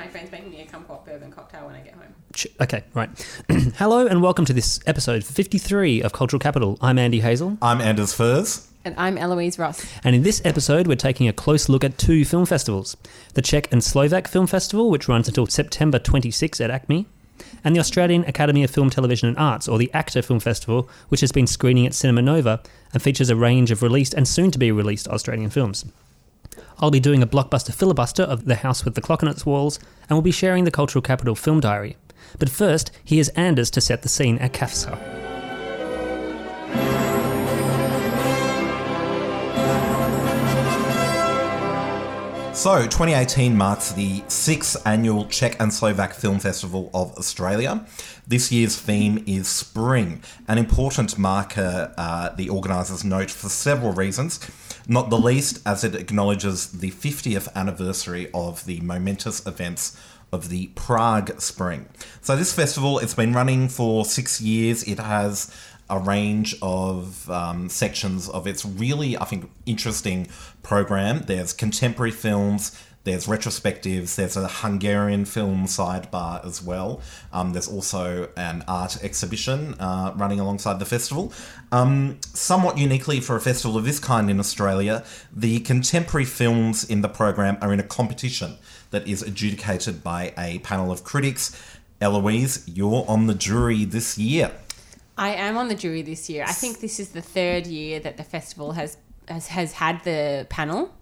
record because my friend's making me a kumquat bourbon cocktail when I get home. Okay, right. Hello and welcome to this episode 53 of Cultural Capital. I'm Andy Hazel, I'm Anders Furze. And I'm Eloise Ross. and in this episode, we're taking a close look at two film festivals the Czech and Slovak Film Festival, which runs until September 26 at ACMI, and the Australian Academy of Film, Television and Arts, or the AACTA Film Festival, which has been screening at Cinema Nova and features a range of released and soon to be released Australian films. I'll be doing a blockbuster filibuster of The House with the Clock on its Walls, and we'll be sharing the Cultural Capital Film Diary. But first, here's Anders to set the scene at CASFA. So, 2018 marks the sixth annual Czech and Slovak Film Festival of Australia. This year's theme is spring, an important marker uh, the organisers note for several reasons, not the least as it acknowledges the 50th anniversary of the momentous events of the Prague Spring. So, this festival, it's been running for six years. It has a range of um, sections of its really, I think, interesting program. There's contemporary films, there's retrospectives, there's a Hungarian film sidebar as well. Um, there's also an art exhibition uh, running alongside the festival. Um, somewhat uniquely for a festival of this kind in Australia, the contemporary films in the program are in a competition that is adjudicated by a panel of critics. Eloise, you're on the jury this year. I am on the jury this year. I think this is the third year that the festival has has, has had the panel.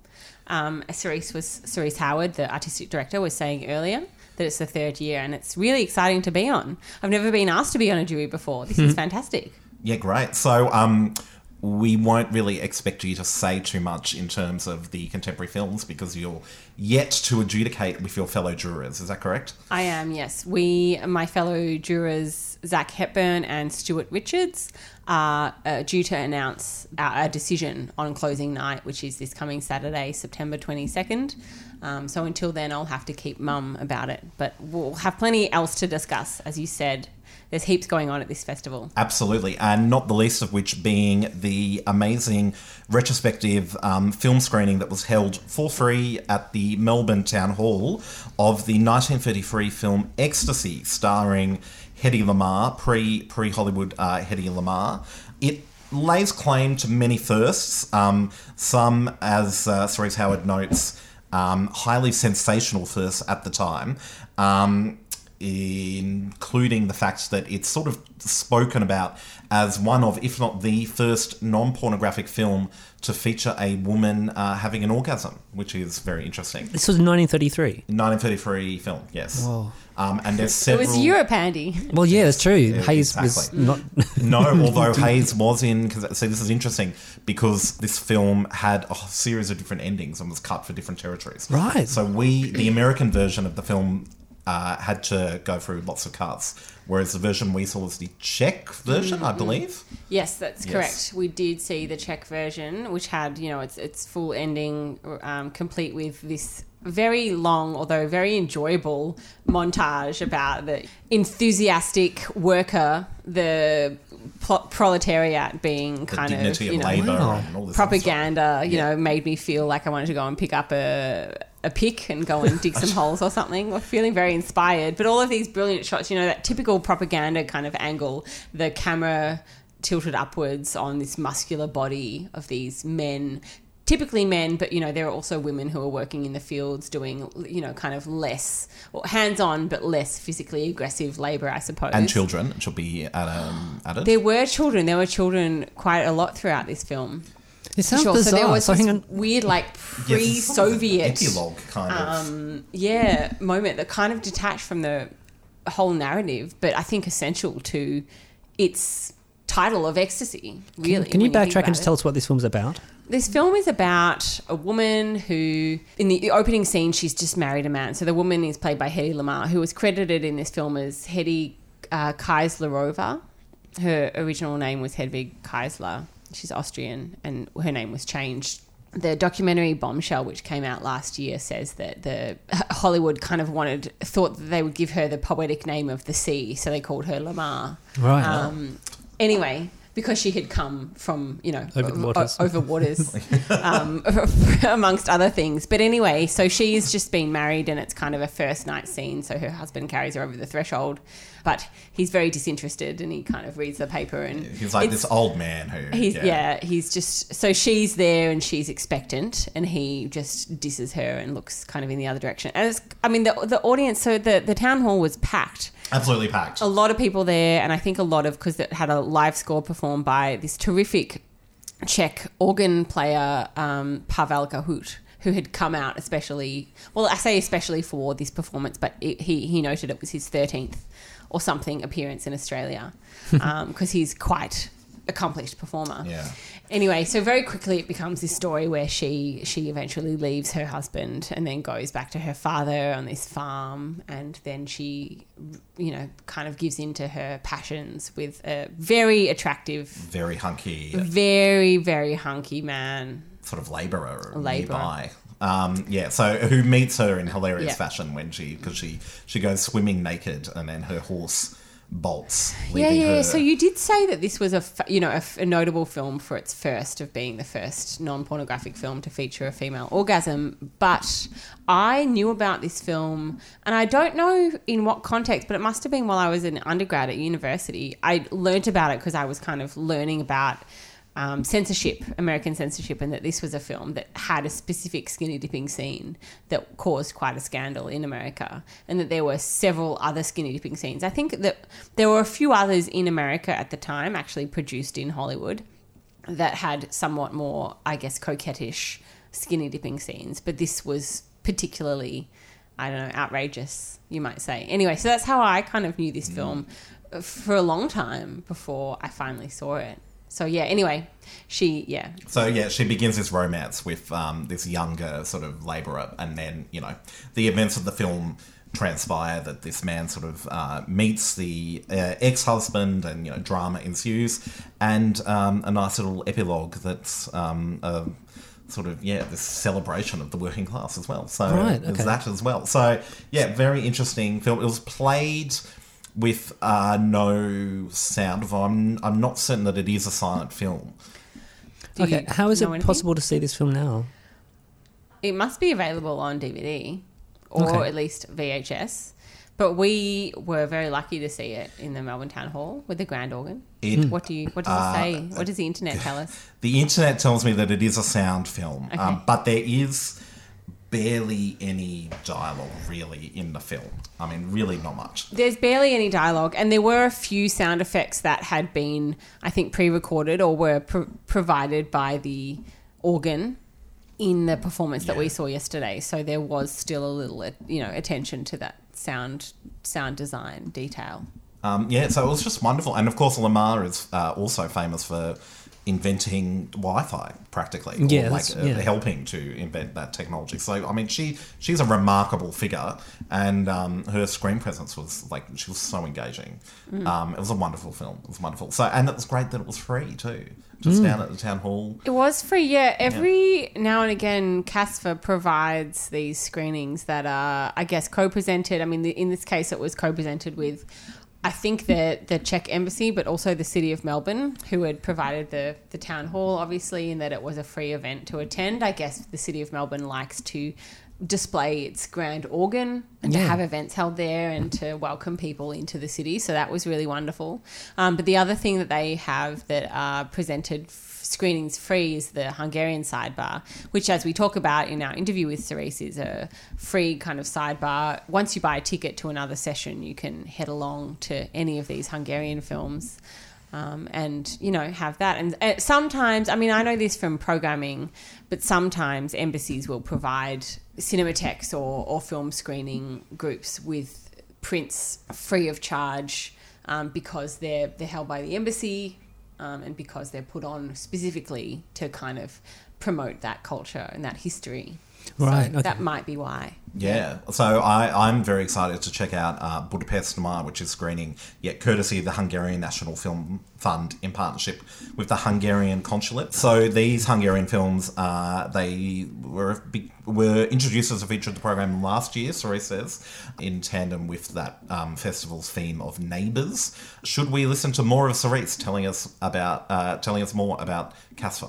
Um, Cerise was Cerise Howard, the artistic director, was saying earlier that it's the third year, and it's really exciting to be on. I've never been asked to be on a jury before. This is fantastic. Yeah, great. So, um, we won't really expect you to say too much in terms of the contemporary films because you're yet to adjudicate with your fellow jurors. Is that correct? I am, yes. We, my fellow jurors, Zach Hepburn and Stuart Richards, are uh, due to announce our, our decision on closing night, which is this coming Saturday, September 22nd. Um, so until then, I'll have to keep mum about it. But we'll have plenty else to discuss. As you said, there's heaps going on at this festival. Absolutely, and not the least of which being the amazing retrospective um, film screening that was held for free at the Melbourne Town Hall of the 1933 film Ecstasy, starring Hedy Lamarr, pre pre Hollywood uh, Hedy Lamarr. It lays claim to many firsts, um, some, as uh, Cerise Howard notes, um, highly sensational firsts at the time. Um, including the fact that it's sort of spoken about as one of, if not the first non pornographic film to feature a woman uh, having an orgasm, which is very interesting. This was 1933. 1933 film, yes. Whoa. Um, and there's It was Europe, Andy. Well, yeah, that's true. Hayes was not. no, although Hayes was in. Because see, this is interesting because this film had a series of different endings and was cut for different territories. Right. So we, the American version of the film, uh, had to go through lots of cuts, whereas the version we saw was the Czech version, I believe. Yes, that's Yes. correct. We did see the Czech version, which had you know its its full ending, um, complete with this very long, although very enjoyable montage about the enthusiastic worker, the pro- proletariat being kind of dignity of you know labour Wow. and all this other propaganda. You Yeah. know, made me feel like I wanted to go and pick up a a pick and go and dig some holes or something. Or feeling very inspired. But all of these brilliant shots, you know, that typical propaganda kind of angle, the camera tilted upwards on this muscular body of these men. Typically men, but you know there are also women who are working in the fields doing you know kind of less or hands-on but less physically aggressive labor, I suppose. And children should be um, added. There were children. There were children quite a lot throughout this film. It sounds Sure. bizarre. So there was So this weird, like Yes, it's sort of an pre-Soviet, epilogue kind of. um, yeah, moment that kind of detached from the whole narrative, but I think essential to its title of ecstasy. Really, Can you when think backtrack and just tell us what this film's about? This film is about a woman who, in the opening scene, she's just married a man. So the woman is played by Hedy Lamarr, who was credited in this film as Hedy uh, Kieslerová. Her original name was Hedwig Kiesler. She's Austrian, and her name was changed. The documentary Bombshell, which came out last year, says that the Hollywood kind of wanted thought that they would give her the poetic name of the sea, so they called her Lamarr. Right. Um, anyway, because she had come from you know Over waters. o- over waters um, amongst other things. But anyway, so she's just been married and it's kind of a first night scene. So her husband carries her over the threshold, but he's very disinterested and he kind of reads the paper and He's like this old man who. He's yeah. he's just so she's there and she's expectant, and he just disses her and looks kind of in the other direction. And it's, I mean, the the audience, so the the town hall was packed, Absolutely packed. a lot of people there, and I think a lot of because it had a live score performed by this terrific Czech organ player um, Pavel Kohout. Who had come out especially? Well, I say especially for this performance, but it, he he noted it was his thirteenth or something appearance in Australia um, because he's quite accomplished performer. Yeah. Anyway, so very quickly it becomes this story where she she eventually leaves her husband and then goes back to her father on this farm, and then she, you know, kind of gives in to her passions with a very attractive, Very hunky, very very hunky man. sort of labourer Labourer. nearby. Um, yeah, so who meets her in hilarious Yeah. fashion when she because she she goes swimming naked and then her horse bolts. Yeah, yeah. her- So you did say that this was a you know a, a notable film for its first of being the first non pornographic film to feature a female orgasm, but I knew about this film, and I don't know in what context, but it must have been while I was an undergrad at university. I learnt about it because I was kind of learning about. Um, censorship, American censorship, and that this was a film that had a specific skinny dipping scene that caused quite a scandal in America, and that there were several other skinny dipping scenes. I think that there were a few others in America at the time, actually produced in Hollywood, that had somewhat more, I guess, coquettish skinny dipping scenes, but this was particularly, I don't know, outrageous, you might say. Anyway, so that's how I kind of knew this film uh, for a long time before I finally saw it. So yeah, anyway, she yeah. So yeah, she begins this romance with um, this younger sort of labourer, and then you know the events of the film transpire that this man sort of uh, meets the uh, ex-husband, and you know drama ensues, and um, a nice little epilogue that's um, a sort of yeah this celebration of the working class as well. So Right, there's okay. that as well. So yeah, very interesting film. It was played. With uh, no sound, I'm I'm not certain that it is a silent film. Do okay, how is it anything? possible to see this film now? It must be available on DVD or Okay. at least VHS. But we were very lucky to see it in the Melbourne Town Hall with the grand organ. It What do you? What does Uh, it say? What does the internet tell us? The internet tells me that it is a sound film, Okay. um, but there is barely any dialogue really in the film. I mean, really not much. There's barely any dialogue, and there were a few sound effects that had been, I think, pre-recorded or were pro- provided by the organ in the performance that we saw yesterday. So there was still a little, you know, attention to that sound sound design detail. Um, yeah, so it was just wonderful, and of course, Lamarr is uh, also famous for inventing Wi-Fi, practically, or Yeah, like uh, yeah. helping to invent that technology. So, I mean, she she's a remarkable figure, and um, her screen presence was like she was so engaging. Mm. Um, it was a wonderful film. It was wonderful. So, and it was great that it was free too, Mm. just down at the town hall. It was free, yeah. Every now and again, CASFA provides these screenings that are, I guess, co-presented. I mean, the, in this case, it was co-presented with, I think the the Czech embassy, but also the city of Melbourne, who had provided the the town hall, obviously, in that it was a free event to attend. I guess the city of Melbourne likes to display its grand organ and to have events held there and to welcome people into the city. So that was really wonderful. Um, but the other thing that they have that are presented screenings free is the Hungarian sidebar, which, as we talk about in our interview with Cerise, is a free kind of sidebar. Once you buy a ticket to another session, you can head along to any of these Hungarian films. Um, and you know have that and uh, sometimes i mean i know this from programming but sometimes embassies will provide cinematheques or, or film screening groups with prints free of charge um, because they're they're held by the embassy um, and because they're put on specifically to kind of promote that culture and that history Right, So okay. that might be why. Yeah, so I, I'm very excited to check out uh, Budapest Noir, which is screening, yeah, courtesy of the Hungarian National Film Fund in partnership with the Hungarian Consulate. So these Hungarian films, uh, they were big, were introduced as a feature of the program last year, Cerise says, in tandem with that um, festival's theme of neighbours. Should we listen to more of Cerise telling us about uh, telling us more about Casper?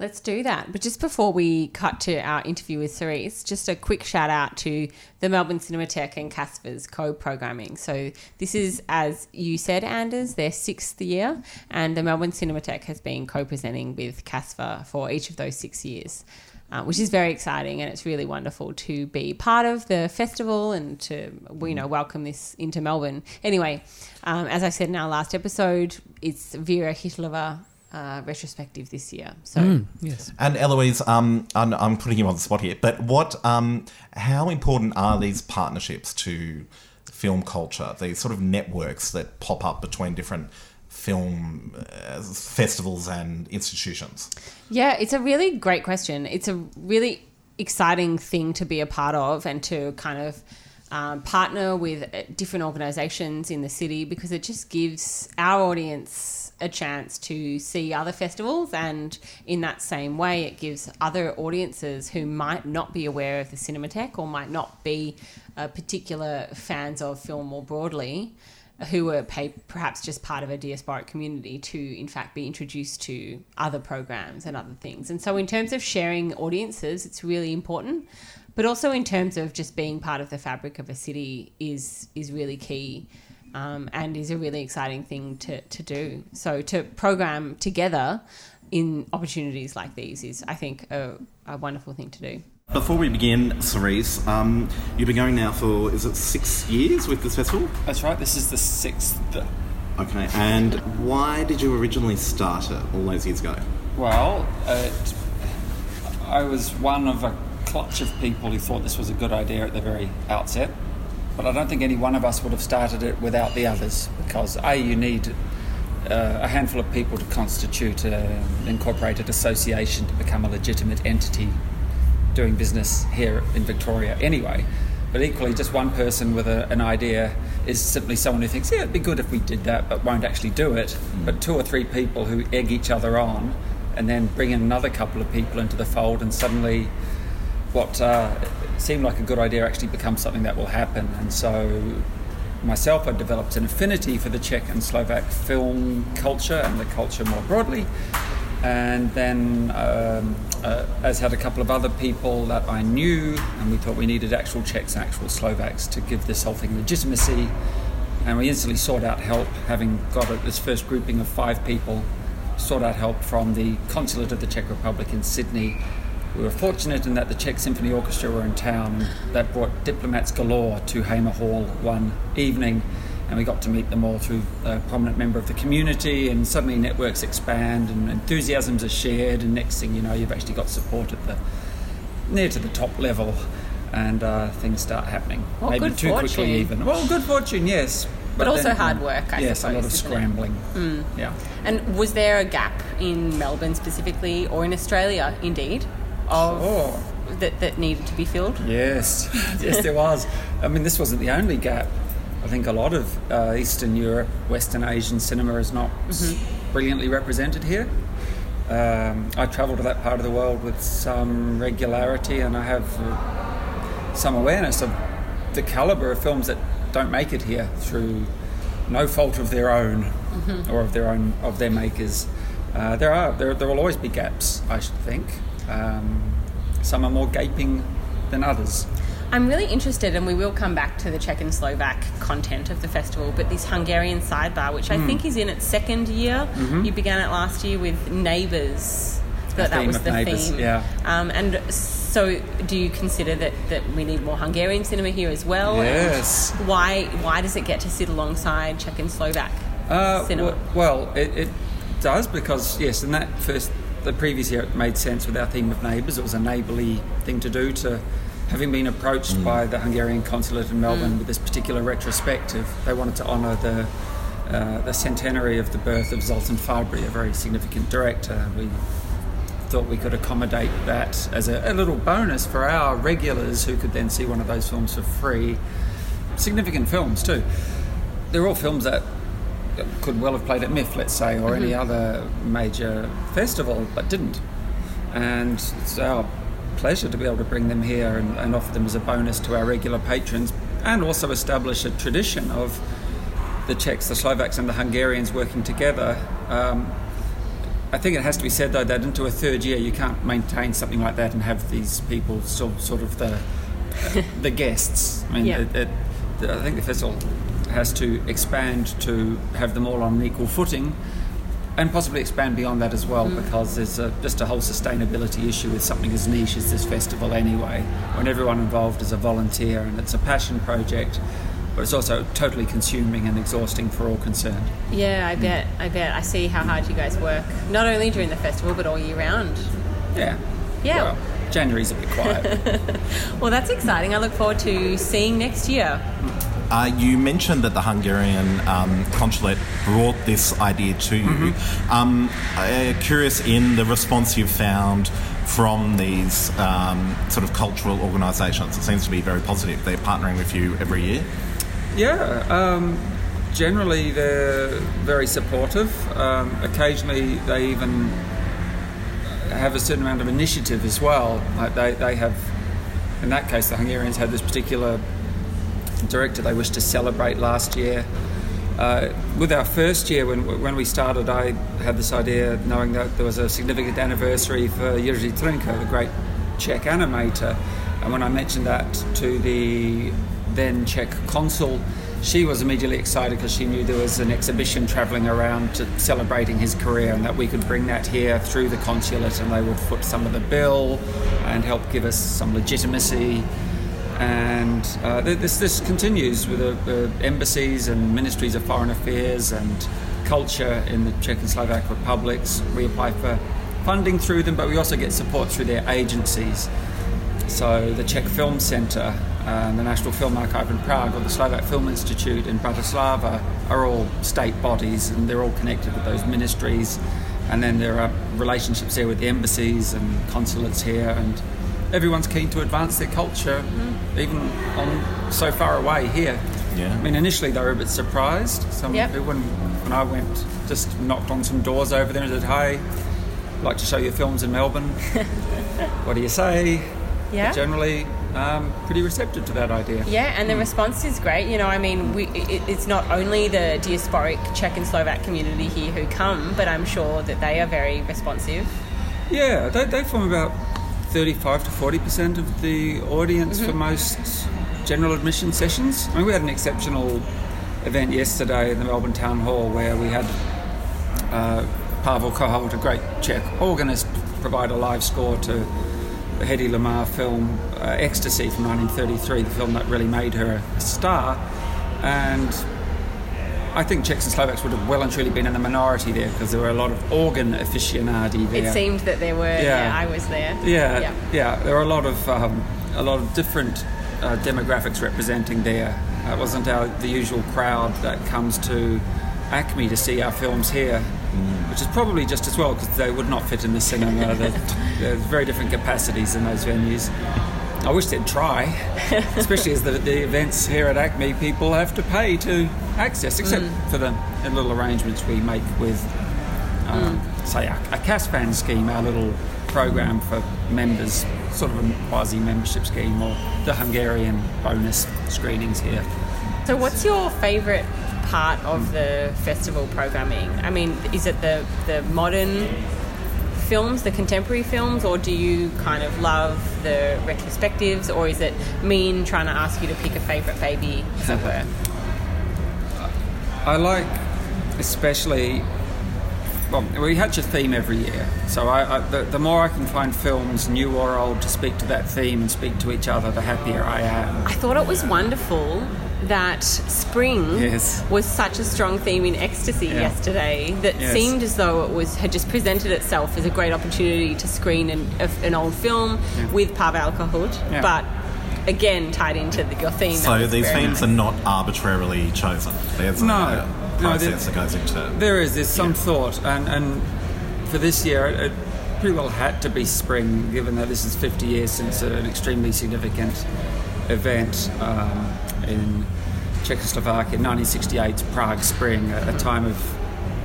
Let's do that. But just before we cut to our interview with Cerise, just a quick shout out to the Melbourne Cinematheque and Casper's co programming. So, this is, as you said, Anders, their sixth year, and the Melbourne Cinematheque has been co presenting with Casper for each of those six years. Uh, which is very exciting, and it's really wonderful to be part of the festival and to you know welcome this into Melbourne. Anyway, um, as I said in our last episode, it's Vera Chytilova uh, retrospective this year. So Yes. And Eloise, um, I'm, I'm putting you on the spot here, but what, um, how important are these partnerships to film culture? These sort of networks that pop up between different film uh, festivals and institutions. Yeah, it's a really great question. It's a really exciting thing to be a part of and to kind of um, partner with uh, different organizations in the city because it just gives our audience a chance to see other festivals and in that same way it gives other audiences who might not be aware of the Cinematheque or might not be uh, particular fans of film more broadly who are pay, perhaps just part of a diasporic community to in fact be introduced to other programs and other things. And so in terms of sharing audiences it's really important but also in terms of just being part of the fabric of a city is is really key um, and is a really exciting thing to, to do so to program together in opportunities like these is i think a, a wonderful thing to do Before we begin, Cerise, um, you've been going now for, is it six years with this festival? That's right. This is the sixth. Okay, and why did you originally start it all those years ago? Well, uh, I was one of a clutch of people who thought this was a good idea at the very outset. But I don't think any one of us would have started it without the others, because a you need uh, a handful of people to constitute an incorporated association to become a legitimate entity doing business here in Victoria anyway. But equally, just one person with a, an idea is simply someone who thinks, yeah, it'd be good if we did that, but won't actually do it. But two or three people who egg each other on and then bring in another couple of people into the fold, and suddenly what uh, seemed like a good idea actually becomes something that will happen. And so, myself, I developed an affinity for the Czech and Slovak film culture and the culture more broadly. And then, um, uh, as had a couple of other people that I knew, and we thought we needed actual Czechs actual Slovaks to give this whole thing legitimacy. And we instantly sought out help, having got this first grouping of five people, sought out help from the Consulate of the Czech Republic in Sydney. We were fortunate in that the Czech Symphony Orchestra were in town. That brought diplomats galore to Hamer Hall one evening, and we got to meet them all through a prominent member of the community. And suddenly networks expand, and enthusiasms are shared. And next thing you know, you've actually got support at the near to the top level, and uh, things start happening. Well, Maybe good too fortune. quickly, even. Well, good fortune, yes. But also hard work, I yes, a lot of suppose, isn't scrambling. Yeah. And was there a gap in Melbourne specifically, or in Australia, indeed, of Oh. that, that needed to be filled? Yes, yes, there was. I mean, this wasn't the only gap. I think a lot of uh, Eastern Europe, Western Asian cinema is not s- brilliantly represented here. Um, I travel to that part of the world with some regularity, and I have uh, some awareness of the caliber of films that don't make it here through no fault of their own or of their own of their makers. Uh, there are there, there will always be gaps, I should think. Um, some are more gaping than others. I'm really interested, and we will come back to the Czech and Slovak content of the festival, but this Hungarian sidebar, which I Hmm. think is in its second year, you began it last year with Neighbours. That, that Mm-hmm. was the Neighbours, theme. yeah. Um, and so, do you consider that, that we need more Hungarian cinema here as well? And Yes. Why Why does it get to sit alongside Czech and Slovak Uh, cinema? w- well, it, it does because yes, in that first, the previous year, it made sense with our theme of neighbours. It was a neighbourly thing to do. To having been approached by the Hungarian consulate in Melbourne with this particular retrospective, they wanted to honour the. Uh, the centenary of the birth of Zoltan Fabri, a very significant director. We thought we could accommodate that as a, a little bonus for our regulars who could then see one of those films for free. Significant films too. They're all films that could well have played at MIFF, let's say, or any other major festival, but didn't. And it's our pleasure to be able to bring them here and, and offer them as a bonus to our regular patrons, and also establish a tradition of the Czechs, the Slovaks, and the Hungarians working together. Um, I think it has to be said though that into a third year you can't maintain something like that and have these people still sort of the the guests. I mean, Yeah. it, it, I think the festival has to expand to have them all on an equal footing. And possibly expand beyond that as well, mm. because there's a, just a whole sustainability issue with something as niche as this festival, anyway. When everyone involved is a volunteer and it's a passion project, but it's also totally consuming and exhausting for all concerned. Yeah, I mm. bet. I bet. I see how hard you guys work, not only during the festival but all year round. Yeah. Yeah. Well, January's a bit quiet. Well, that's exciting. I look forward to seeing next year. Mm. Uh, you mentioned that the Hungarian um, consulate brought this idea to you. Um, uh, curious in the response you've found from these um, sort of cultural organisations. It seems to be very positive. They're partnering with you every year. Yeah, um, generally they're very supportive. Um, occasionally they even have a certain amount of initiative as well. Like they, they have, in that case, the Hungarians had this particular director they wished to celebrate last year. Uh, with our first year, when, when we started, I had this idea knowing that there was a significant anniversary for Jiří Trnka, the great Czech animator. And when I mentioned that to the then Czech consul, she was immediately excited because she knew there was an exhibition travelling around celebrating his career and that we could bring that here through the consulate and they would foot some of the bill and help give us some legitimacy and uh, this this continues with the, the embassies and ministries of foreign affairs and culture in the Czech and Slovak republics. We apply for funding through them, but we also get support through their agencies. So the Czech Film Centre, uh, the National Film Archive in Prague, or the Slovak Film Institute in Bratislava are all state bodies, and they're all connected with those ministries. And then there are relationships there with the embassies and consulates here, and everyone's keen to advance their culture, even on so far away here. Yeah. I mean, initially they were a bit surprised. Some Yep. people, when, when I went, just knocked on some doors over there and said, "Hey, I'd like to show you films in Melbourne. what do you say?" Yeah. But generally, um, pretty receptive to that idea. Yeah, and the response is great. You know, I mean, we, it, it's not only the diasporic Czech and Slovak community here who come, but I'm sure that they are very responsive. Yeah, they, they form about 35 to 40 percent of the audience for most general admission sessions. I mean, we had an exceptional event yesterday in the Melbourne Town Hall where we had uh, Pavel Kohout, a great Czech organist, provide a live score to the Hedy Lamarr film uh, Ecstasy from 1933, the film that really made her a star. And I think Czechs and Slovaks would have well and truly been in the minority there because there were a lot of organ aficionadi there. It seemed that there were. Yeah, Yeah. I was there. Yeah, Yeah. yeah. There were a lot of um, a lot of different uh, demographics representing there. Uh, It wasn't our the usual crowd that comes to ACMI to see our films here, which is probably just as well because they would not fit in the cinema. There- There's very different capacities in those venues. I wish they'd try, especially as the, the events here at ACMI, people have to pay to access, except for the, the little arrangements we make with um, say a, a CASFAN scheme, our little program for members, sort of a quasi membership scheme, or the Hungarian bonus screenings here. So, what's your favourite part of the festival programming? I mean, is it the the modern films, the contemporary films, or do you kind of love the retrospectives, or is it mean trying to ask you to pick a favourite baby, as it were? I like, especially. Well, we hatch a theme every year, so I, I, the, the more I can find films, new or old, to speak to that theme and speak to each other, the happier I am. I thought it was wonderful that spring Yes. was such a strong theme in ecstasy Yeah. yesterday that Yes. seemed as though it was had just presented itself as a great opportunity to screen an, an old film Yeah. with Pavel Kohout, Yeah. but again tied into the, your theme. So these themes nice. are not arbitrarily chosen. There's No. a No, process that goes into. There is. There's some thought, and and for this year, it, pretty well had to be spring, given that this is 50 years since an extremely significant event um, in Czechoslovakia, 1968's Prague Spring, a, a time of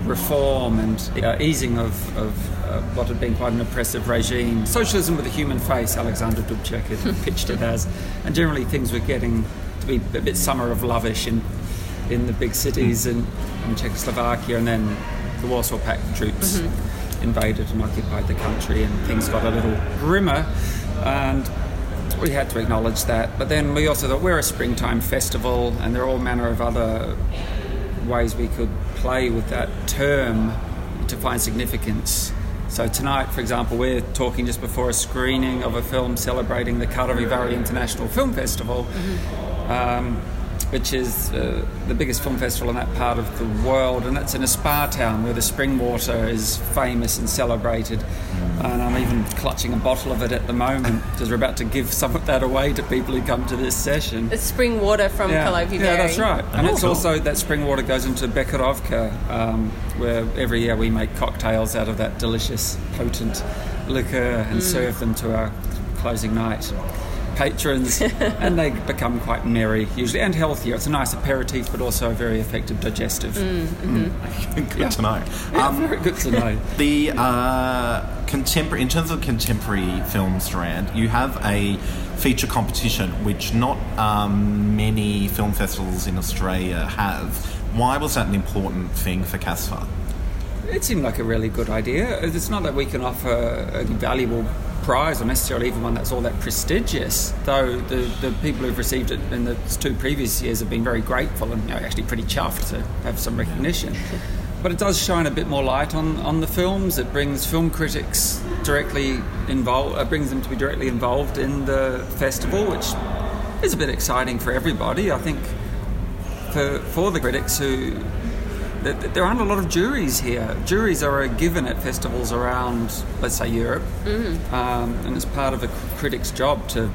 reform and uh, easing of, of uh, what had been quite an oppressive regime. Socialism with a human face, Alexander Dubček had pitched it as. And generally things were getting to be a bit summer of lovish in, in the big cities in, in Czechoslovakia. And then the Warsaw Pact troops invaded and occupied the country and things got a little grimmer. And we had to acknowledge that. But then we also thought we're a springtime festival, and there are all manner of other ways we could play with that term to find significance. So tonight, for example, we're talking just before a screening of a film celebrating the Karlovy Vary International Film Festival, um, which is uh, the biggest film festival in that part of the world, and it's in a spa town where the spring water is famous and celebrated. And I'm even clutching a bottle of it at the moment because we're about to give some of that away to people who come to this session. It's spring water from Yeah, Karlovy yeah, that's right. And Oh, it's cool. also that spring water goes into Becherovka, um, where every year we make cocktails out of that delicious, potent liquor and serve them to our closing night patrons, and they become quite merry usually and healthier. It's a nice aperitif, but also a very effective digestive. Good Yeah. to know. Yeah, Um, very good to know. The uh, contemporary, in terms of contemporary film strand, you have a feature competition which not um, many film festivals in Australia have. Why was that an important thing for CASFA? It seemed like a really good idea. It's not that we can offer a valuable prize or necessarily even one that's all that prestigious, though the, the people who've received it in the two previous years have been very grateful and you know, actually pretty chuffed to have some recognition. But it does shine a bit more light on, on the films. It brings film critics directly involved, it brings them to be directly involved in the festival, which is a bit exciting for everybody. I think for, for the critics who there aren't a lot of juries here. Juries are a given at festivals around, let's say, Europe, um, and it's part of a critic's job to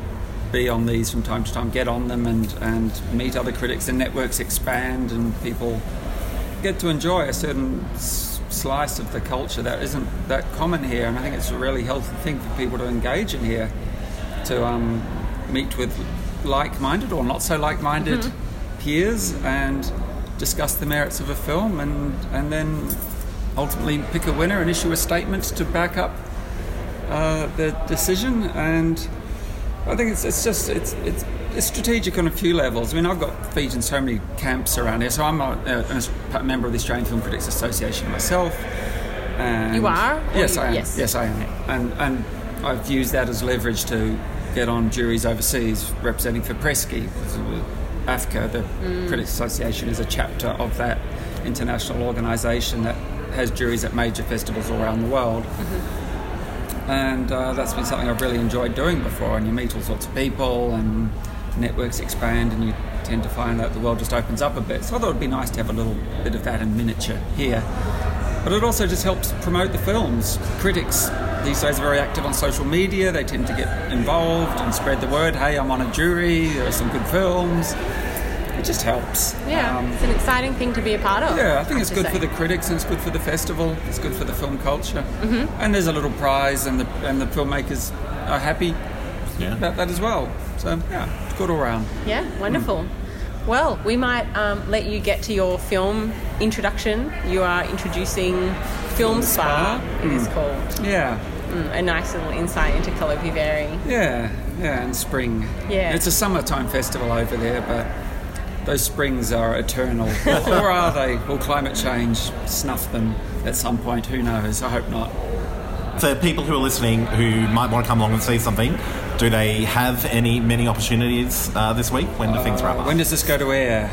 be on these from time to time, get on them and, and meet other critics, and networks expand, and people get to enjoy a certain s- slice of the culture that isn't that common here. And I think it's a really healthy thing for people to engage in here, to um, meet with like-minded or not so like-minded peers. And discuss the merits of a film, and and then ultimately pick a winner and issue a statement to back up uh, the decision. And I think it's, it's just it's, it's it's strategic on a few levels. I mean, I've got feet in so many camps around here. So I'm a, a, a member of the Australian Film Critics Association myself. And You are? Yes, you- I am. yes. Yes, I am. And and I've used that as leverage to get on juries overseas, representing FIPRESCI. AFCA, the Critics Association, is a chapter of that international organisation that has juries at major festivals all around the world and uh, that's been something I've really enjoyed doing before. And you meet all sorts of people, and networks expand, and you tend to find that the world just opens up a bit. So I thought it'd be nice to have a little bit of that in miniature here. But it also just helps promote the films. Critics these days are very active on social media. They tend to get involved and spread the word. Hey, I'm on a jury. There are some good films. It just helps. Yeah, Um, it's an exciting thing to be a part of. yeah, I think it's have to good for the critics and it's good for the festival. It's good for the film culture. Mm-hmm. And there's a little prize, and the and the filmmakers are happy Yeah. about that as well. So yeah, it's good all round. Yeah, wonderful. Well, we might um, let you get to your film introduction. You are introducing Film Spa, it is called. Yeah, Mm, a nice little insight into Karlovy Vary. yeah, yeah. And spring. Yeah. it's a summertime festival over there, but those springs are eternal, or are they? Will climate change snuff them at some point? Who knows? I hope not. For people who are listening who might want to come along and see something, do they have any many opportunities uh, this week? When do things wrap Uh, up? when does this go to air?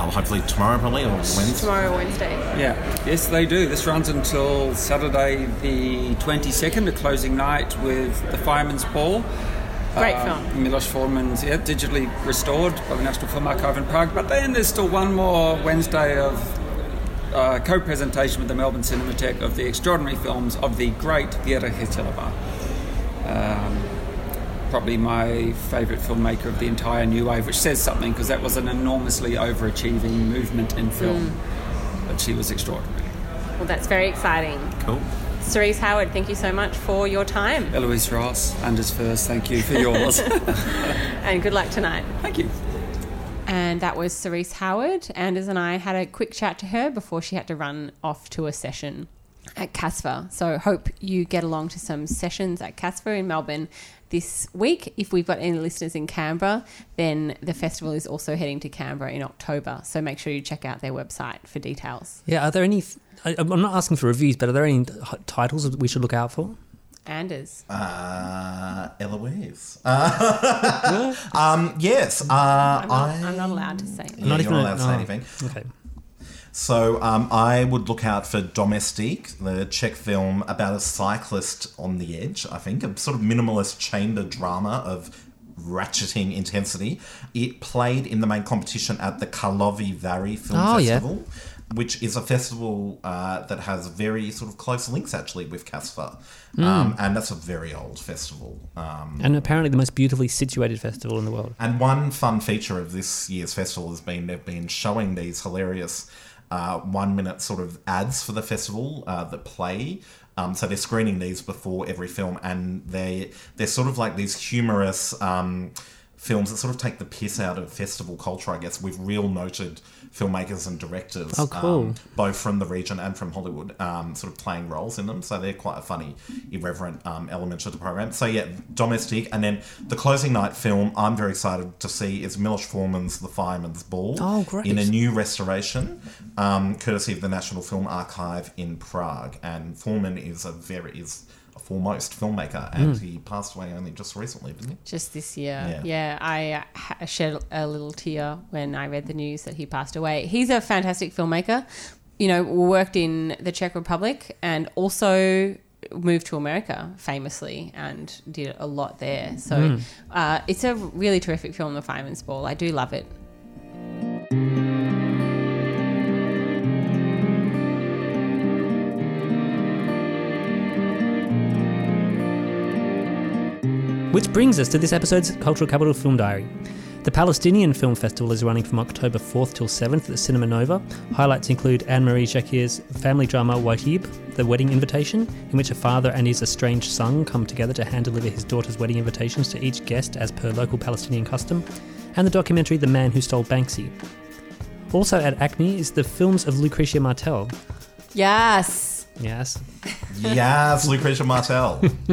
Oh, hopefully tomorrow, probably, or Wednesday. Tomorrow, Wednesday. Yeah, yes, they do. This runs until Saturday, the 22nd, a closing night with the Fireman's Ball. Great Uh, film. Milos Forman's, yeah, digitally restored by the National Film Archive in Prague. But then there's still one more Wednesday of uh, co-presentation with the Melbourne Cinematheque of the extraordinary films of the great Vera Chytilova. Um, probably my favourite filmmaker of the entire New Wave, which says something because that was an enormously overachieving movement in film. Mm. But she was extraordinary. Well, that's very exciting. Cool. Cerise Howard, thank you so much for your time Eloise Ross, Anders Furze, thank you for yours. and good luck tonight. thank you. And that was Cerise Howard. Anders and I had a quick chat to her before she had to run off to a session at CASFA. So hope you get along to some sessions at CASFA in Melbourne this week. If we've got any listeners in Canberra, then the festival is also heading to Canberra in October. So make sure you check out their website for details. Yeah, are there any? I, I'm not asking for reviews, but are there any titles that we should look out for? Anders. Uh, Eloise. Uh, um, yes. Uh, I'm not, I, I'm not allowed to say. Yeah, Not you're even not allowed to say oh, anything. Okay. So um, I would look out for Domestique, the Czech film about a cyclist on the edge, I think. A sort of minimalist chamber drama of ratcheting intensity. It played in the main competition at the Karlovy Vary Film Oh, yeah. Festival, which is a festival uh, that has very sort of close links actually with CASFA. Hmm. Um, and that's a very old festival. Um, And apparently the most beautifully situated festival in the world. and one fun feature of this year's festival has been they've been showing these hilarious uh, one minute sort of ads for the festival uh, that play. Um, so they're screening these before every film, and they they're sort of like these humorous um, films that sort of take the piss out of festival culture, I guess, with real noted filmmakers and directors, Oh, cool. um, both from the region and from Hollywood, um, sort of playing roles in them. So they're quite a funny, irreverent um, element to the program. So yeah, Domestique, and then the closing night film I'm very excited to see is Milos Forman's The Fireman's Ball. Oh, great. In a new restoration, um, courtesy of the National Film Archive in Prague. And Forman is a very is foremost filmmaker, and Hmm. he passed away only just recently, didn't he? Just this year. Yeah. Yeah, I uh, ha- shed a little tear when I read the news that he passed away. He's a fantastic filmmaker. You know, worked in the Czech Republic and also moved to America famously and did a lot there. So uh, it's a really terrific film, The Fireman's Ball. I do love it. Which brings us to this episode's Cultural Capital Film Diary. The Palestinian Film Festival is running from October 4th till 7th at the Cinema Nova. Highlights include Anne Marie Jacir's family drama Wajib, The Wedding Invitation, in which a father and his estranged son come together to hand deliver his daughter's wedding invitations to each guest as per local Palestinian custom, and the documentary The Man Who Stole Banksy. Also at ACMI is the films of Lucrecia Martel. Yes. Yes. yes, Lucrecia Martel.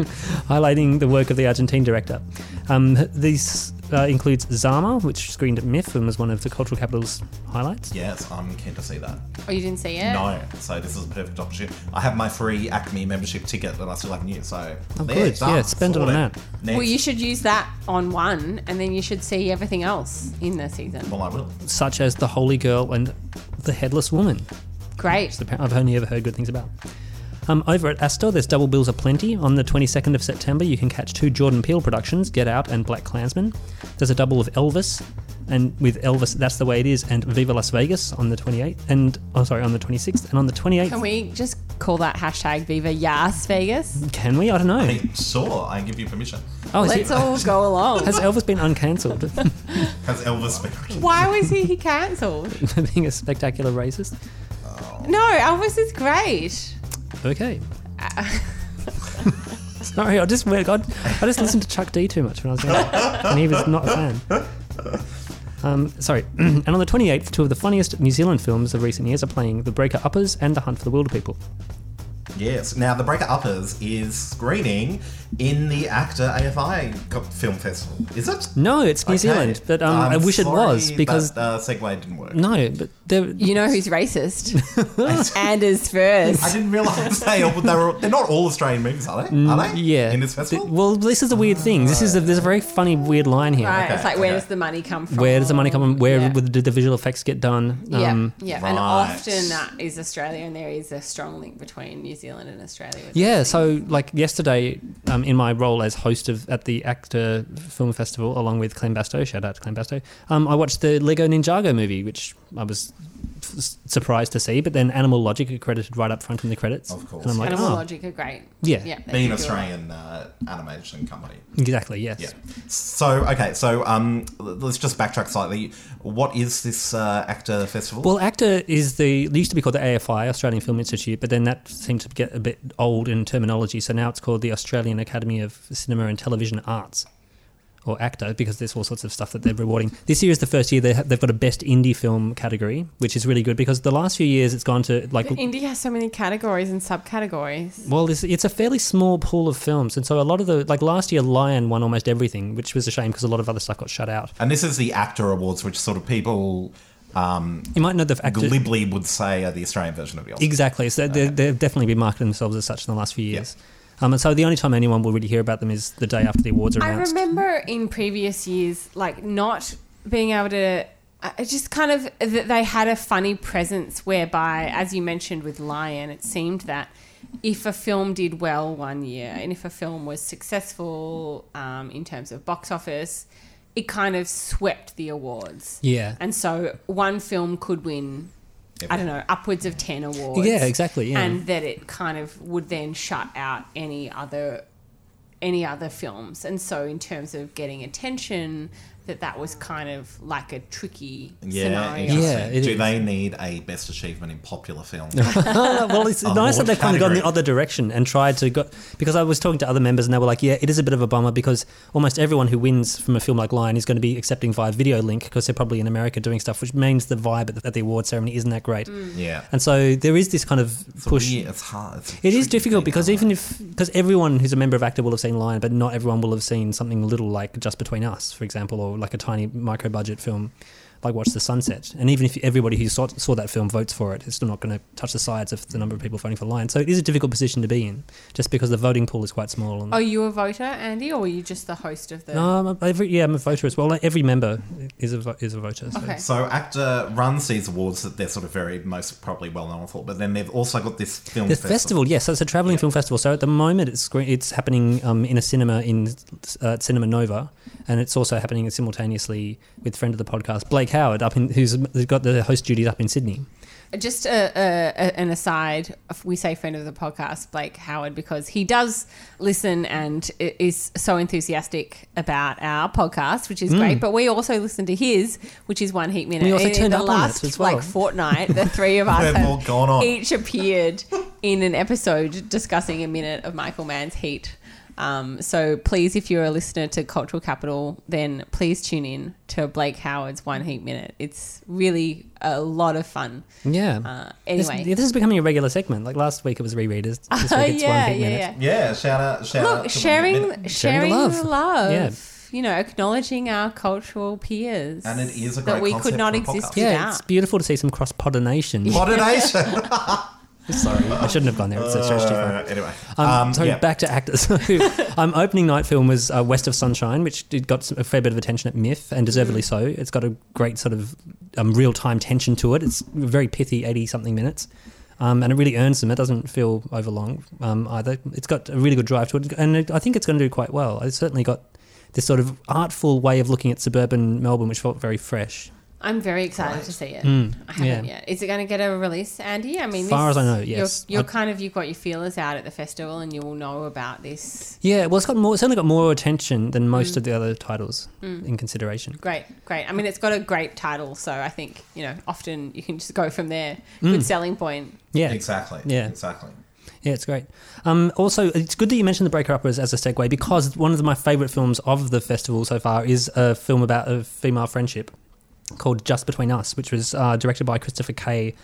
highlighting the work of the Argentine director. Um, this uh, includes Zama, which screened at MIFF and was one of the Cultural Capital's highlights. yes, I'm keen to see that. Oh, you didn't see it? No, so this is a perfect opportunity. I have my free ACMI membership ticket that I still haven't used, so Oh, there, good. done, Yeah, spend it on that. Next. Well, you should use that on one, and then you should see everything else in the season. Well, I will. Such as The Holy Girl and The Headless Woman. Great. which I've only ever heard good things about. Um, over at Astor, there's double bills aplenty. On the 22nd of September, you can catch two Jordan Peele productions, Get Out and Black Klansman. There's a double of Elvis, and with Elvis, That's the Way It Is, and Viva Las Vegas on the 28th, and oh, sorry, on the 26th, and on the 28th. Can we just call that hashtag Viva Yas Vegas? Can we? I don't know. Hey, sure, I give you permission. Oh, is Let's he, all go along. has Elvis been uncancelled Has Elvis been? Why was he cancelled? for being a spectacular racist? No, Elvis is great. Okay. Sorry, I just went. I, I just listened to Chuck D too much when I was young, and he was not a fan. Um, sorry. and on the 28th, two of the funniest New Zealand films of recent years are playing The Breaker Uppers and The Hunt for the Wilderpeople. Yes. Now, The Breaker Uppers is screening in the AACTA AFI Film Festival. Is it? No, it's New Okay. Zealand, but um, I'm I wish it was because that, uh, segue didn't work. no, but there. You know who's racist? Anders Furze. I didn't realise they, all- they were. They're not all Australian movies, are they? Are they? Mm, Yeah. In this festival. Th- well, this is a weird thing. This is a, there's a very funny, weird line here. Right, Okay, it's like where okay. does the money come from? Where does the money come from? Where Yeah. did the visual effects get done? Yeah, Um, yeah, and right. often that is Australia, and there is a strong link between New Zealand and Australia. Yeah, so like yesterday, um, in my role as host of at the AACTA Film Festival, along with Clem Bastow, shout out to Clem Bastow, um, I watched the Lego Ninjago movie, which I was surprised to see. But then Animal Logic are credited right up front in the credits. Of course. And I'm like, Animal oh, Logic are great. Yeah. yeah Being an do do a lot. Australian uh, animation company. exactly, yes. Yeah. So okay, so um, let's just backtrack slightly. What is this uh, AACTA festival? Well, AACTA is the it used to be called the AFI, Australian Film Institute, but then that seemed to get a bit old in terminology. So now it's called the Australian Academy of Cinema and Television Arts, or AACTA because there's all sorts of stuff that they're rewarding. This year is the first year they ha- they've got a best indie film category, which is really good because the last few years it's gone to like. But Indie has so many categories and subcategories. Well, it's, it's a fairly small pool of films, and so a lot of the like last year, Lion won almost everything, which was a shame because a lot of other stuff got shut out. and this is the AACTA awards, which sort of people um, You might know the actor, glibly would say are the Australian version of the Oscars. Exactly. So they they've definitely been marketing themselves as such in the last few years. Um, and so the only time anyone will really hear about them is the day after the awards are I remember in previous years, like not being able to. It just kind of that they had a funny presence whereby, as you mentioned with Lion, it seemed that if a film did well one year and if a film was successful um, in terms of box office, it kind of swept the awards. Yeah. And so one film could win, I don't know, upwards of 10 awards. Yeah, exactly. Yeah. And that it kind of would then shut out any other any other films. And so in terms of getting attention, that that was kind of like a tricky Yeah, scenario. interesting. Yeah, it Do is. they need a best achievement in popular film? Oh, well, it's nice that they've kind of gone the other direction and tried to go because I was talking to other members and they were like, yeah, it is a bit of a bummer because almost everyone who wins from a film like Lion is going to be accepting via video link because they're probably in America doing stuff, which means the vibe at the, at the award ceremony isn't that great. Mm. yeah, And so there is this kind of it's push. weird, It's hard. It's It is difficult because even it? if because everyone who's a member of AACTA will have seen Lion, but not everyone will have seen something little like Just Between Us, for example, or like a tiny micro budget film like Watch the Sunset. And even if everybody who saw, saw that film votes for it, it's still not going to touch the sides of the number of people voting for Lion. So it is a difficult position to be in, just because the voting pool is quite small. And, Are you a voter, Andy, or are you just the host of the? no, I'm a, every, yeah, I'm a voter as well. Like every member is a is a voter. So. Okay. So AACTA runs these awards that they're sort of very most probably well known for, but then they've also got this film The festival. festival, yes, so it's a traveling film festival. So at the moment, it's screen, it's happening um, in a cinema in uh, Cinema Nova, and it's also happening simultaneously with friend of the podcast Blake Howard up in who's who's got the host duties up in Sydney. Just a, a, a, an aside, we say friend of the podcast, Blake Howard, because he does listen and is so enthusiastic about our podcast, which is mm. great. But we also listen to his, which is One Heat Minute. We also And in turned the up on it last as well. like fortnight, the three of us They've all have gone on. each appeared in an episode discussing a minute of Michael Mann's Heat. Um, so please, if you're a listener to Cultural Capital, then please tune in to Blake Howard's One Heat Minute. It's really a lot of fun. Yeah. Uh, This- anyway, this, is becoming a regular segment. Like last week, it was rereaders. This week, it's yeah, one hit yeah, minute. yeah. Yeah, shout out, shout out. Look, to sharing, sharing, the the love. love. Yeah. You know, acknowledging our cultural peers. And it is a that great we concept could not for a exist podcast. Yeah, without. it's beautiful to see some cross pollination. Moderation. Sorry, I shouldn't have gone there. It's a stretch too far. Uh, anyway, Um, um, so yeah. back to actors. So, um, opening night film was uh, West of Sunshine, which did, got some- a fair bit of attention at MIFF, and deservedly Mm. so. It's got a great sort of um, real time tension to it. It's very pithy, eighty something minutes, um, and it really earns them. It doesn't feel overlong um, either. It's got a really good drive to it, and it, I think it's going to do quite well. It's certainly got this sort of artful way of looking at suburban Melbourne, which felt very fresh. I'm very excited Right. to see it. Mm, I haven't yeah. yet. Is it going to get a release, Andy? I mean, as Far this- as I know, you're- yes. You're, I- kind of you've got your feelers out at the festival, and you will know about this. Yeah, well, it's got more. It's only got more attention than Mm. most of the other titles in consideration. Great, great. I mean, it's got a great title, so I think you know often you can just go from there. Mm. Good selling point. Yeah, exactly. Yeah. exactly. Yeah, it's great. Um, also, it's good that you mentioned The Breaker Uppers as a segue because one of my favourite films of the festival so far is a film about a female friendship called Just Between Us, which was uh, directed by Christopher Kay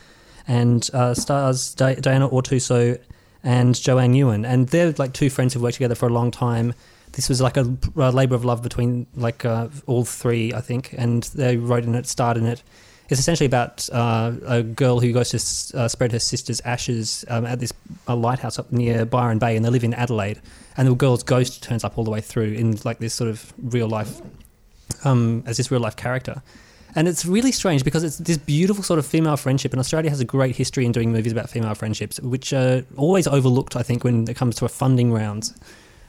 and uh, stars Di- Diana Ortuso and Joanne Ewan. And they're like two friends who've worked together for a long time. This was like a, a labour of love between like uh, all three, I think, and they wrote in it, starred in it. It's essentially about uh, a girl who goes to s- uh, spread her sister's ashes um, at this a lighthouse up near Byron Bay, and they live in Adelaide. And the girl's ghost turns up all the way through in like this sort of real life, um, as this real life character. And it's really strange because it's this beautiful sort of female friendship, and Australia has a great history in doing movies about female friendships, which are always overlooked, I think, when it comes to a funding rounds.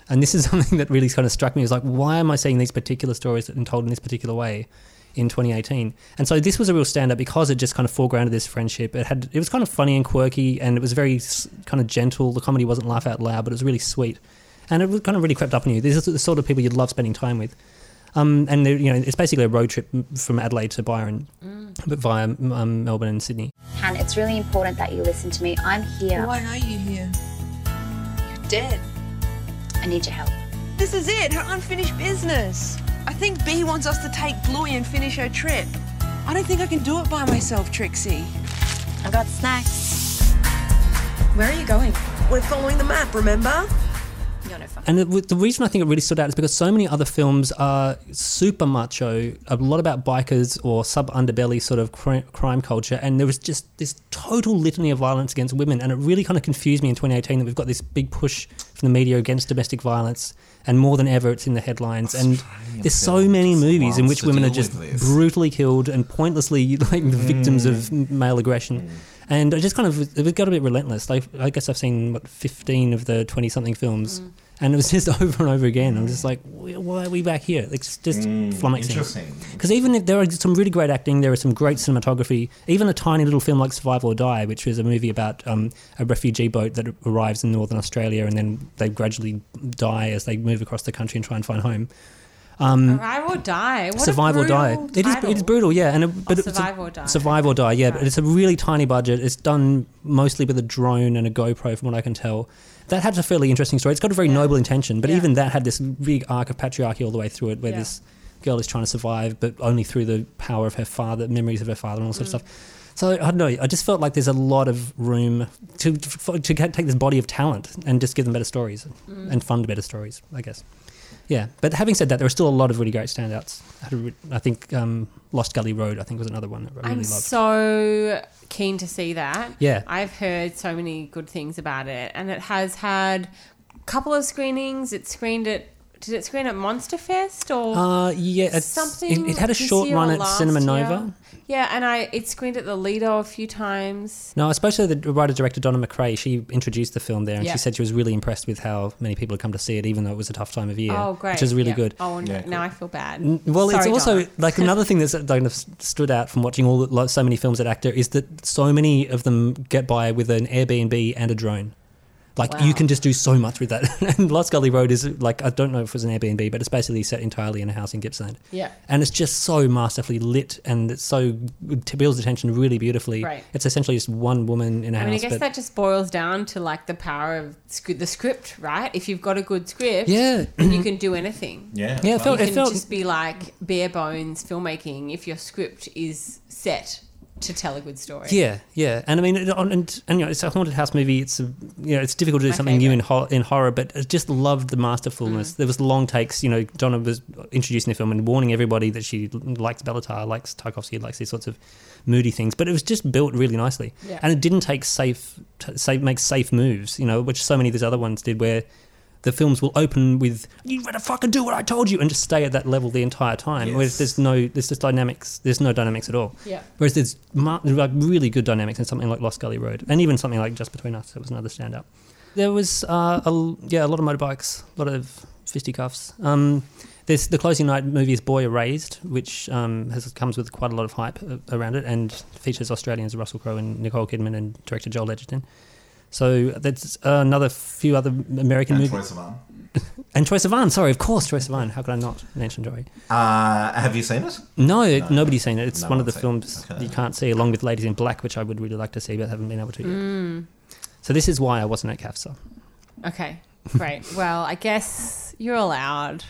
And this is something that really kind of struck me as like, why am I seeing these particular stories and told in this particular way in 2018. And so this was a real stand up because it just kind of foregrounded this friendship. It had it was kind of funny and quirky, and it was very kind of gentle. The comedy wasn't laugh out loud, but it was really sweet, and it kind of really crept up on you. These are the sort of people you'd love spending time with. Um, and they're, you know, it's basically a road trip from Adelaide to Byron, but via um, Melbourne and Sydney. Han, it's really important that you listen to me. I'm here. Why are you here? You're dead. I need your help. This is it, her unfinished business. I think B wants us to take Bluey and finish her trip. I don't think I can do it by myself, Trixie. I've got snacks. Where are you going? We're following the map, remember? You're no fun. And the reason I think it really stood out is because so many other films are super macho, a lot about bikers or sub underbelly sort of cri- crime culture, and there was just this total litany of violence against women, and it really kind of confused me in 2018 that we've got this big push from the media against domestic violence, and more than ever it's in the headlines. and there's so many movies in which women are just brutally killed and pointlessly like the victims of male aggression. And I just kind of it got a bit relentless. Like I guess I've seen what 15 of the 20 something films, mm. and it was just over and over again. I'm mm. just like, why are we back here? It's just mm, flummoxing. Interesting. Because even if there are some really great acting, there is some great cinematography. Even a tiny little film like Survive or Die, which is a movie about um, a refugee boat that arrives in northern Australia and then they gradually die as they move across the country and try and find home. Arrive or die. What survive or die. It is. It is brutal, yeah. And it, but Oh, Survive or Die. Survive or die, yeah. But it's a really tiny budget. It's done mostly with a drone and a GoPro, from what I can tell. That had a fairly interesting story. It's got a very Yeah. noble intention, but Yeah. even that had this big arc of patriarchy all the way through it, where Yeah. this girl is trying to survive, but only through the power of her father, memories of her father, and all Mm. sorts of stuff. So I don't know. I just felt like there's a lot of room to for, to take this body of talent and just give them better stories Mm. and fund better stories. I guess. Yeah, but having said that, there are still a lot of really great standouts. I, had a re- I think um, Lost Gully Road, I think, was another one that I really I'm loved. so keen to see that. Yeah. I've heard so many good things about it, and it has had a couple of screenings. It screened at. Did it screen at Monster Fest or uh, yeah, something? It, it had a short run at Cinema? Nova. Yeah, and I it screened at the Lido a few times. No, especially the writer director Donna McRae. She introduced the film there, and Yeah. she said she was really impressed with how many people had come to see it, even though it was a tough time of year. Oh, great! which is really Yeah. good. Oh, n- Yeah, now I feel bad. N- Well, it's also Donna. like another thing that's kind of stood out from watching all the- like, so many films at AACTA is that so many of them get by with an Airbnb and a drone. Like Wow. you can just do so much with that. and Lost Gully Road is like I don't know if it was an Airbnb, but it's basically set entirely in a house in Gippsland. Yeah. and it's just so masterfully lit and it's so it builds attention really beautifully. Right. It's essentially just one woman in a I house. mean, I guess but that just boils down to like the power of sc- the script, right? If you've got a good script, yeah, then you can do anything. Yeah. Yeah, it fun. felt- You it can felt- just be like bare bones filmmaking if your script is set to tell a good story. Yeah, yeah, and I mean, it, and, and you know, it's a haunted house movie. It's a, you know, it's difficult to do My something new in, ho- in horror, but I just loved the masterfulness. Mm. There was long takes. You know, Donna was introducing the film and warning everybody that she likes Béla Tarr, likes Tarkovsky, likes these sorts of moody things. But it was just built really nicely, Yeah. and it didn't take safe, t- safe make safe moves. You know, which so many of these other ones did, where the films will open with "You better fucking do what I told you" and just stay at that level the entire time. Yes. Whereas there's no, there's just dynamics. There's no dynamics at all. Yeah. Whereas there's mar- like really good dynamics in something like Lost Gully Road, and even something like Just Between Us. That was another standout. There was uh, a, yeah a lot of motorbikes, a lot of fisticuffs. Um, there's the closing night movie is Boy Erased, which um, has comes with quite a lot of hype uh, around it, and features Australians Russell Crowe and Nicole Kidman and director Joel Edgerton. So that's another few other American And movies. Troye Sivan. And Troye Sivan, sorry, of course, Troye Sivan. How could I not mention Troye? Uh, have you seen it? No, nobody's seen it. It's No one of the one's seen it. films Okay. you can't see, along with Ladies in Black, which I would really like to see, but haven't been able to yet. Mm. So this is why I wasn't at CASFA. Okay. Great. well, I guess you're allowed.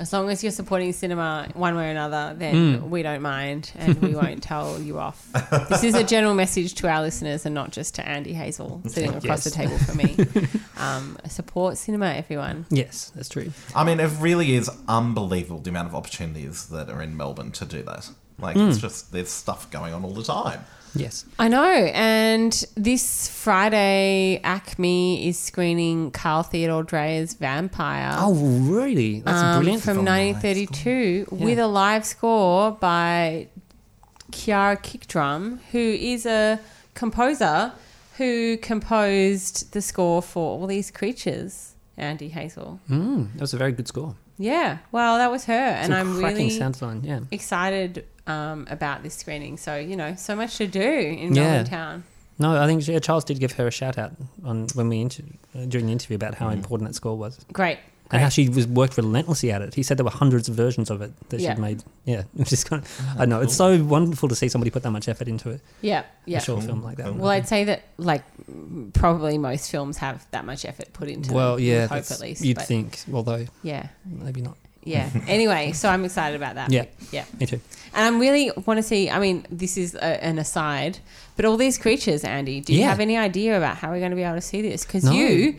As long as you're supporting cinema one way or another, then Mm. we don't mind and we won't tell you off. This is a general message to our listeners and not just to Andy Hazel sitting across Yes. the table from me. Um, support cinema, everyone. Yes, that's true. I mean, it really is unbelievable the amount of opportunities that are in Melbourne to do that. Like, Hmm. it's just, there's stuff going on all the time. Yes. I know. And this Friday, ACMI is screening Carl Theodor Dreyer's Vampyr. Oh, really? That's um, brilliant. From From live 1932 Yeah. with a live score by Kiara Kickdrum, who is a composer who composed the score for all these creatures, Andy Hazel. Mm, that was a very good score. Yeah. Well, that was her, and I'm really sound design. Yeah. excited um, about this screening. So you know, so much to do in Yeah. Town. No, I think yeah, Charles did give her a shout out on when we inter- uh, during the interview about how important that score was. Great. And how she was worked relentlessly at it. He said there were hundreds of versions of it that Yeah. she'd made. Yeah, which is kind of, mm-hmm. I know it's so wonderful to see somebody put that much effort into it. Yeah. Yeah. A short film like that. Cool. Well, I'd say that like probably most films have that much effort put into. Well, them, yeah, hope at least. you'd but think, although Yeah. maybe not. Yeah. anyway, so I'm excited about that. Yeah. Yeah. Me too. And I'm really want to see. I mean, this is a, an aside, but all these creatures, Andy. Do you Yeah. have any idea about how we're going to be able to see this? Because No. you,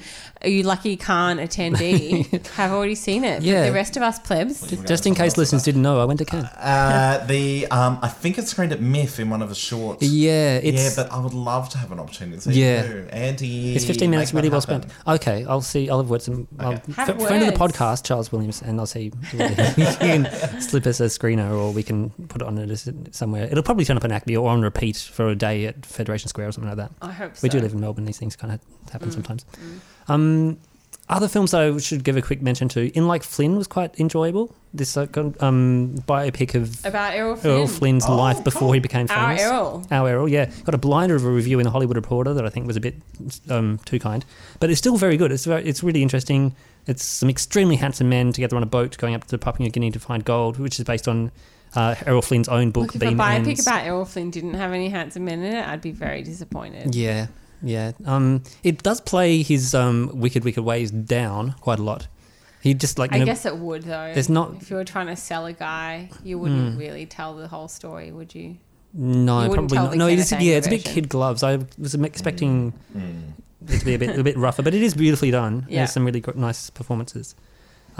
you lucky Cannes attendee, have already seen it. Yeah. But the rest of us plebs. Just in case listeners didn't know, I went to Cannes. Uh, the um, I think it's screened at MIFF in one of the shorts. Yeah, yeah, but I would love to have an opportunity to see Yeah. it too. Andy, it's 15 minutes really well spent. Okay, I'll see. I'll have words. And I'll, Okay. Have f- friend of the podcast, Charles Williams, and I'll see. whether he can slip us a screener, or we can put it on it as- somewhere. It'll probably turn up in ACMI or on repeat for a day at Federation Square or something like that. I hope so. We do live in Melbourne. These things kind of happen sometimes. Um, other films I should give a quick mention to. In Like Flynn was quite enjoyable. This uh, um, biopic of about Errol Flynn. Errol Flynn's Oh, life before cool. he became famous. Our famous. Errol. Our Errol, yeah. Got a blinder of a review in the Hollywood Reporter that I think was a bit um, too kind. But it's still very good. It's, very, it's really interesting. It's some extremely handsome men together on a boat going up to the Papua New Guinea to find gold, which is based on uh, Errol Flynn's own book, Look, if a Beam biopic Ends. about Errol Flynn didn't have any handsome men in it, I'd be very disappointed. Yeah, yeah. Um, it does play his um, wicked, wicked ways down quite a lot. He just like I know, guess it would though. there's not- If you were trying to sell a guy, you wouldn't really tell the whole story, would you? no, you probably tell not. the No, it's, yeah, Anger it's a bit kid gloves. I was expecting Mm. it to be a bit a bit rougher, but it is beautifully done. Yeah. There's some really gr- nice performances.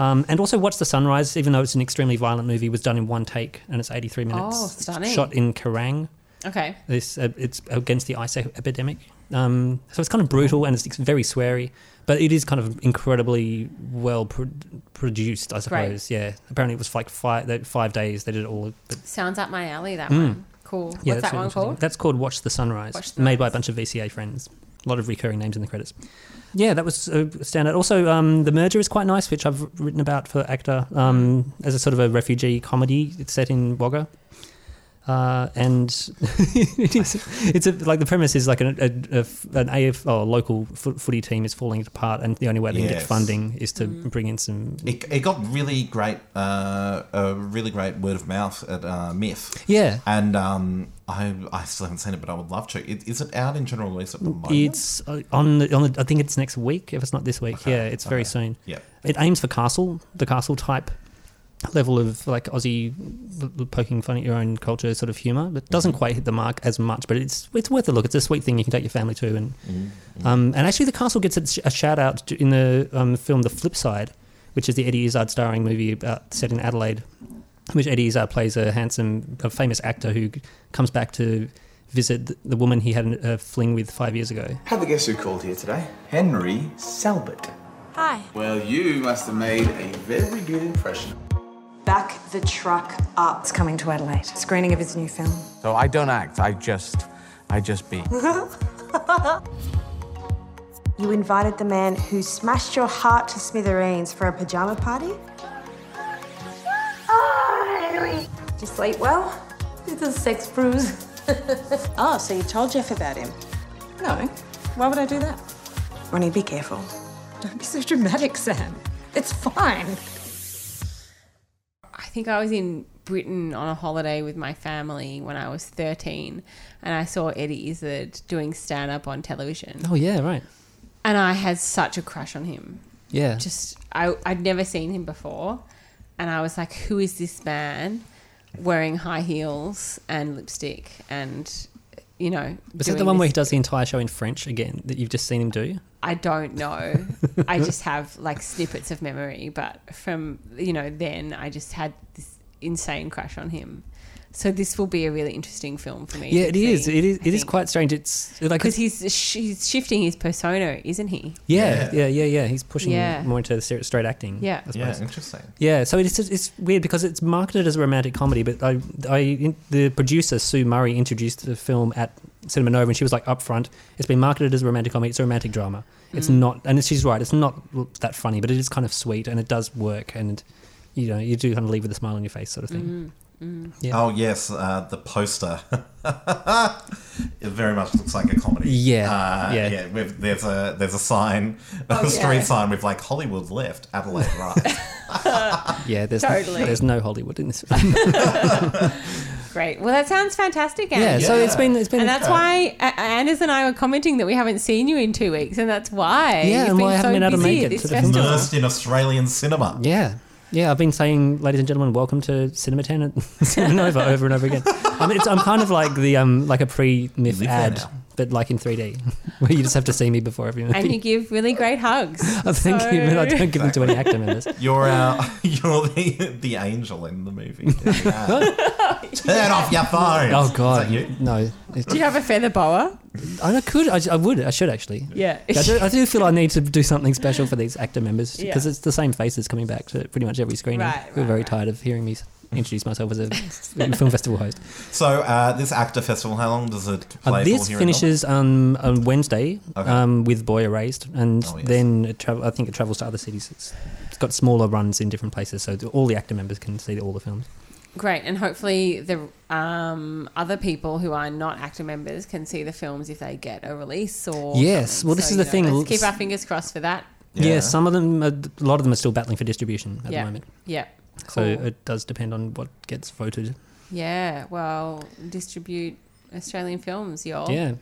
Um, and also, Watch the Sunrise, even though it's an extremely violent movie, was done in one take, and it's 83 minutes. Oh, It's stunning. Shot in Kerang. Okay. This uh, it's against the ice epidemic, um, so it's kind of brutal and it's very sweary, but it is kind of incredibly well pro- produced, I Great. suppose. Yeah, apparently it was like five five days they did it all. But Sounds up my alley, that Mm. one. Cool. yeah, What's that one called? That's called Watch the Sunrise, Watch the made by a bunch of VCA friends. A lot of recurring names in the credits. Yeah, that was a standout. Also, um, The Merger is quite nice, which I've written about for AACTA um, as a sort of a refugee comedy. It's set in Wagga. Uh, and it is, it's a, like the premise is like an, a, a, an AF or local fo- footy team is falling apart, and the only way they can get funding is to Mm. bring in some. It, it got really great, uh, a really great word of mouth at uh, MIFF. Yeah, And um, I, I still haven't seen it, but I would love to. It, is it out in general release at the moment? it's uh, on the, on the. I think it's next week. If it's not this week, Okay, yeah, it's very soon. Yeah. It aims for castle, the castle type level of like Aussie l- l- poking fun at your own culture sort of humour, but doesn't quite hit the mark as much. But it's it's worth a look. It's a sweet thing you can take your family to, and um, and actually the castle gets a, shout out in the um, film The Flip Side, which is the Eddie Izzard starring movie about set in Adelaide, in which Eddie Izzard plays a handsome, a famous actor who comes back to visit the- the woman he had a fling with five years ago. Have a guess who called here today? Henry Selbert. Hi. Well, you must have made a very good impression. Back the truck up. It's coming to Adelaide. Screening of his new film. So I don't act, I just, I just be. You invited the man who smashed your heart to smithereens for a pajama party? Ah! Did you sleep well? It's a sex bruise. Oh, so you told Jeff about him? No. Why would I do that? Ronnie, be careful. Don't be so dramatic, Sam. It's fine. I think I was in Britain on a holiday with my family when I was 13 and I saw Eddie Izzard doing stand up on television. Oh yeah, right. And I had such a crush on him. Yeah, Just, I, I'd never seen him before. And I was like, who is this man wearing high heels and lipstick and, you know. Was that the one where he does the entire show in French again that you've just seen him do? I don't know. I just have like snippets of memory, but from you know then I just had this insane crush on him. So this will be a really interesting film for me. Yeah, it is. It is. It is quite quite strange. It's like because he's sh- he's shifting his persona, isn't he? yeah, yeah, yeah, yeah. He's pushing Yeah. more into ser- straight acting. Yeah. I Yeah, suppose. interesting. Yeah, so it's it's weird because it's marketed as a romantic comedy, but I, I in, the producer Sue Murray introduced the film at Cinema Nova, and she was like, "Upfront, it's been marketed as a romantic comedy. It's a romantic drama. It's Mm. not." And she's right. It's not that funny, but it is kind of sweet, and it does work. And you know you do kind of leave with a smile on your face, sort of thing. Mm, mm. Yeah. Oh yes, uh, the poster. it very much looks like a comedy. Yeah, uh, yeah. yeah. With, there's a there's a sign, Oh, a street yeah. sign with like Hollywood left, Adelaide right. Yeah, there's Totally. there's no Hollywood in this film. Great. Well, that sounds fantastic, Anne. Yeah, so it's been- it's been- and that's why Anders and I were commenting that we haven't seen you in two weeks, and that's why. Yeah, you've and been why I haven't so been able to busy make it to the festival. Immersed in Australian cinema. Yeah. Yeah, I've been saying, ladies and gentlemen, welcome to Cinema 10 at Cinema Nova over and over again. I mean, it's, I'm kind of like the um like a pre-MIFF ad, now. But like in 3D, where you just have to see me before every movie. And you give really great hugs. Oh, thank you, but I don't give them to any AACTA members. You're our, uh, you're the the angel in the movie. Yeah. Turn off your phone. Oh God, you? no! Do you have a feather boa? I could, I, I would, I should actually. Yeah. I do, I do feel I need to do something special for these AACTA members Yeah. because it's the same faces coming back to pretty much every screening. Right, We're right, very right. tired of hearing me s- introduce myself as a film festival host. So uh, this AACTA festival, how long does it Uh, this for here finishes um, on Wednesday Okay. um, with Boy Erased, and Oh, yes. then it travel, I think it travels to other cities. It's, it's got smaller runs in different places, so all the AACTA members can see all the films. Great, and hopefully the um, other people who are not AACTA members can see the films if they get a release or Yes, something. well, this So, is you the thing, Let's let's- keep our fingers crossed for that. Yeah. some of them, a lot of them are still battling for distribution at Yeah. the moment. Yeah. So it does depend on what gets voted. Yeah, well, distribute Australian films, y'all. Yeah.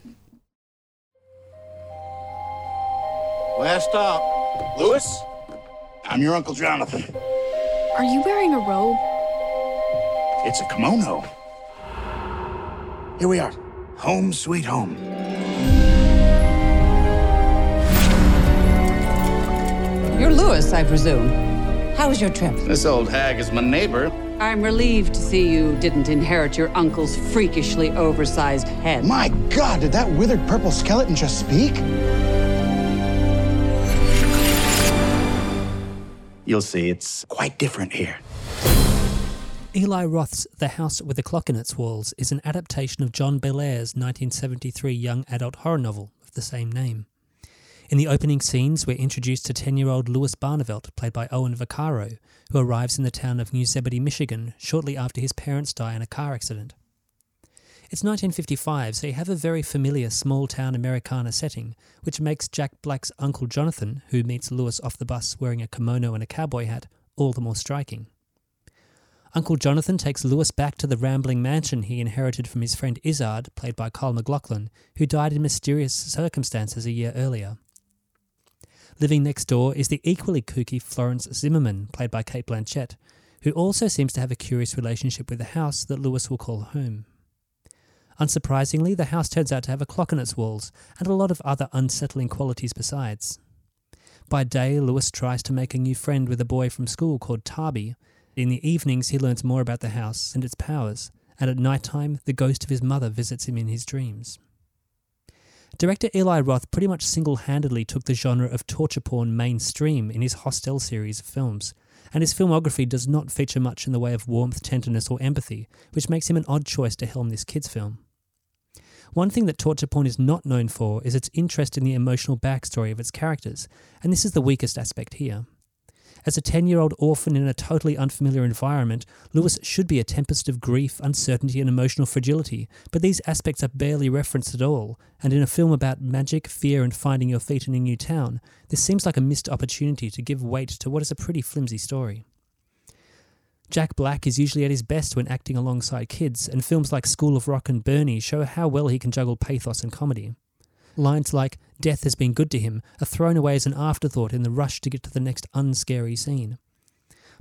Last stop. Lewis? I'm your Uncle Jonathan. Are you wearing a robe? It's a kimono. Here we are. Home sweet home. You're Lewis, I presume. How was your trip? This old hag is my neighbor. I'm relieved to see you didn't inherit your uncle's freakishly oversized head. My God, did that withered purple skeleton just speak? You'll see, it's quite different here. Eli Roth's The House with a Clock in Its Walls is an adaptation of John Bellairs' 1973 young adult horror novel of the same name. In the opening scenes, we're introduced to 10 year old Lewis Barnavelt, played by Owen Vaccaro, who arrives in the town of New Zebedee, Michigan, shortly after his parents die in a car accident. It's 1955, so you have a very familiar small town Americana setting, which makes Jack Black's Uncle Jonathan, who meets Lewis off the bus wearing a kimono and a cowboy hat, all the more striking. Uncle Jonathan takes Lewis back to the rambling mansion he inherited from his friend Izard, played by Kyle MacLachlan, who died in mysterious circumstances a year earlier. Living next door is the equally kooky Florence Zimmerman, played by Cate Blanchett, who also seems to have a curious relationship with the house that Lewis will call home. Unsurprisingly, the house turns out to have a clock on its walls and a lot of other unsettling qualities besides. By day, Lewis tries to make a new friend with a boy from school called Tarby. In the evenings, he learns more about the house and its powers, and at night time, the ghost of his mother visits him in his dreams. Director Eli Roth pretty much single handedly took the genre of torture porn mainstream in his Hostel series of films, and his filmography does not feature much in the way of warmth, tenderness, or empathy, which makes him an odd choice to helm this kids' film. One thing that torture porn is not known for is its interest in the emotional backstory of its characters, and this is the weakest aspect here. As a 10 year old orphan in a totally unfamiliar environment, Lewis should be a tempest of grief, uncertainty, and emotional fragility, but these aspects are barely referenced at all, and in a film about magic, fear, and finding your feet in a new town, this seems like a missed opportunity to give weight to what is a pretty flimsy story. Jack Black is usually at his best when acting alongside kids, and films like School of Rock and Bernie show how well he can juggle pathos and comedy. Lines like, Death has been good to him, are thrown away as an afterthought in the rush to get to the next unscary scene.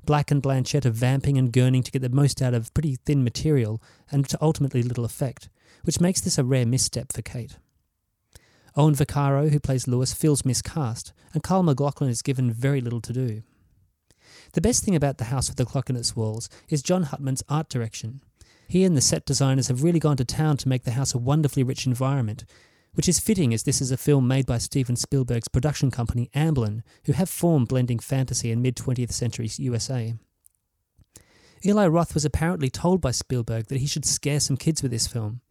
Black and Blanchett are vamping and gurning to get the most out of pretty thin material and to ultimately little effect, which makes this a rare misstep for Cate. Owen Vaccaro, who plays Lewis, feels miscast, and Carl MacLachlan is given very little to do. The best thing about The House with the Clock in its Walls is John Hutman's art direction. He and the set designers have really gone to town to make the house a wonderfully rich environment, which is fitting as this is a film made by Steven Spielberg's production company Amblin, who have form blending fantasy and mid 20th century USA. Eli Roth was apparently told by Spielberg that he should scare some kids with this film,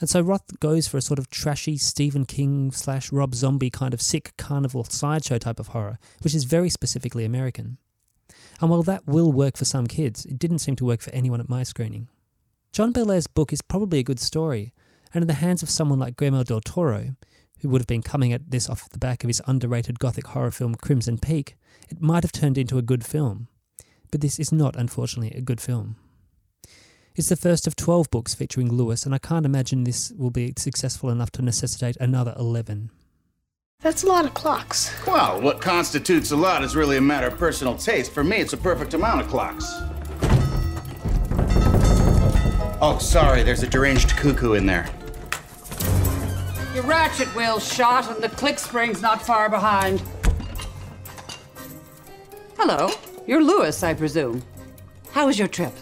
and so Roth goes for a sort of trashy Stephen King slash Rob Zombie kind of sick carnival sideshow type of horror, which is very specifically American. And while that will work for some kids, it didn't seem to work for anyone at my screening. John Bellairs' book is probably a good story, and in the hands of someone like Guillermo del Toro, who would have been coming at this off the back of his underrated gothic horror film Crimson Peak, it might have turned into a good film. But this is not, unfortunately, a good film. It's the first of 12 books featuring Lewis, and I can't imagine this will be successful enough to necessitate another 11. That's a lot of clocks. Well, what constitutes a lot is really a matter of personal taste. For me, it's a perfect amount of clocks. Oh, sorry, there's a deranged cuckoo in there. Your ratchet wheel's shot and the click spring's not far behind. Hello. You're Lewis, I presume. How was your trip?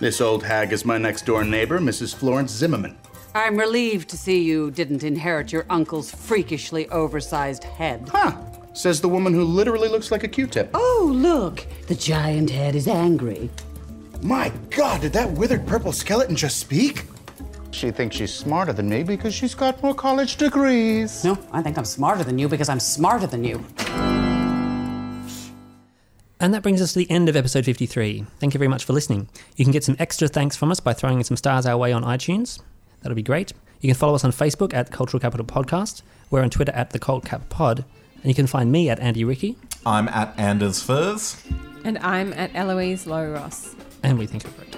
This old hag is my next door neighbor, Mrs. Florence Zimmerman. I'm relieved to see you didn't inherit your uncle's freakishly oversized head. Huh. Says the woman who literally looks like a Q-tip. Oh, look. The giant head is angry. My god, did that withered purple skeleton just speak? She thinks she's smarter than me because she's got more college degrees. No, I think I'm smarter than you because I'm smarter than you. And that brings us to the end of episode 53. Thank you very much for listening. You can get some extra thanks from us by throwing in some stars our way on iTunes. That'll be great. You can follow us on Facebook at Cultural Capital Podcast. We're on Twitter at the Cult Cap Pod. And you can find me at Andy Ricky. I'm at Anders Furze. And I'm at Eloise Low Ross. And we think you're great.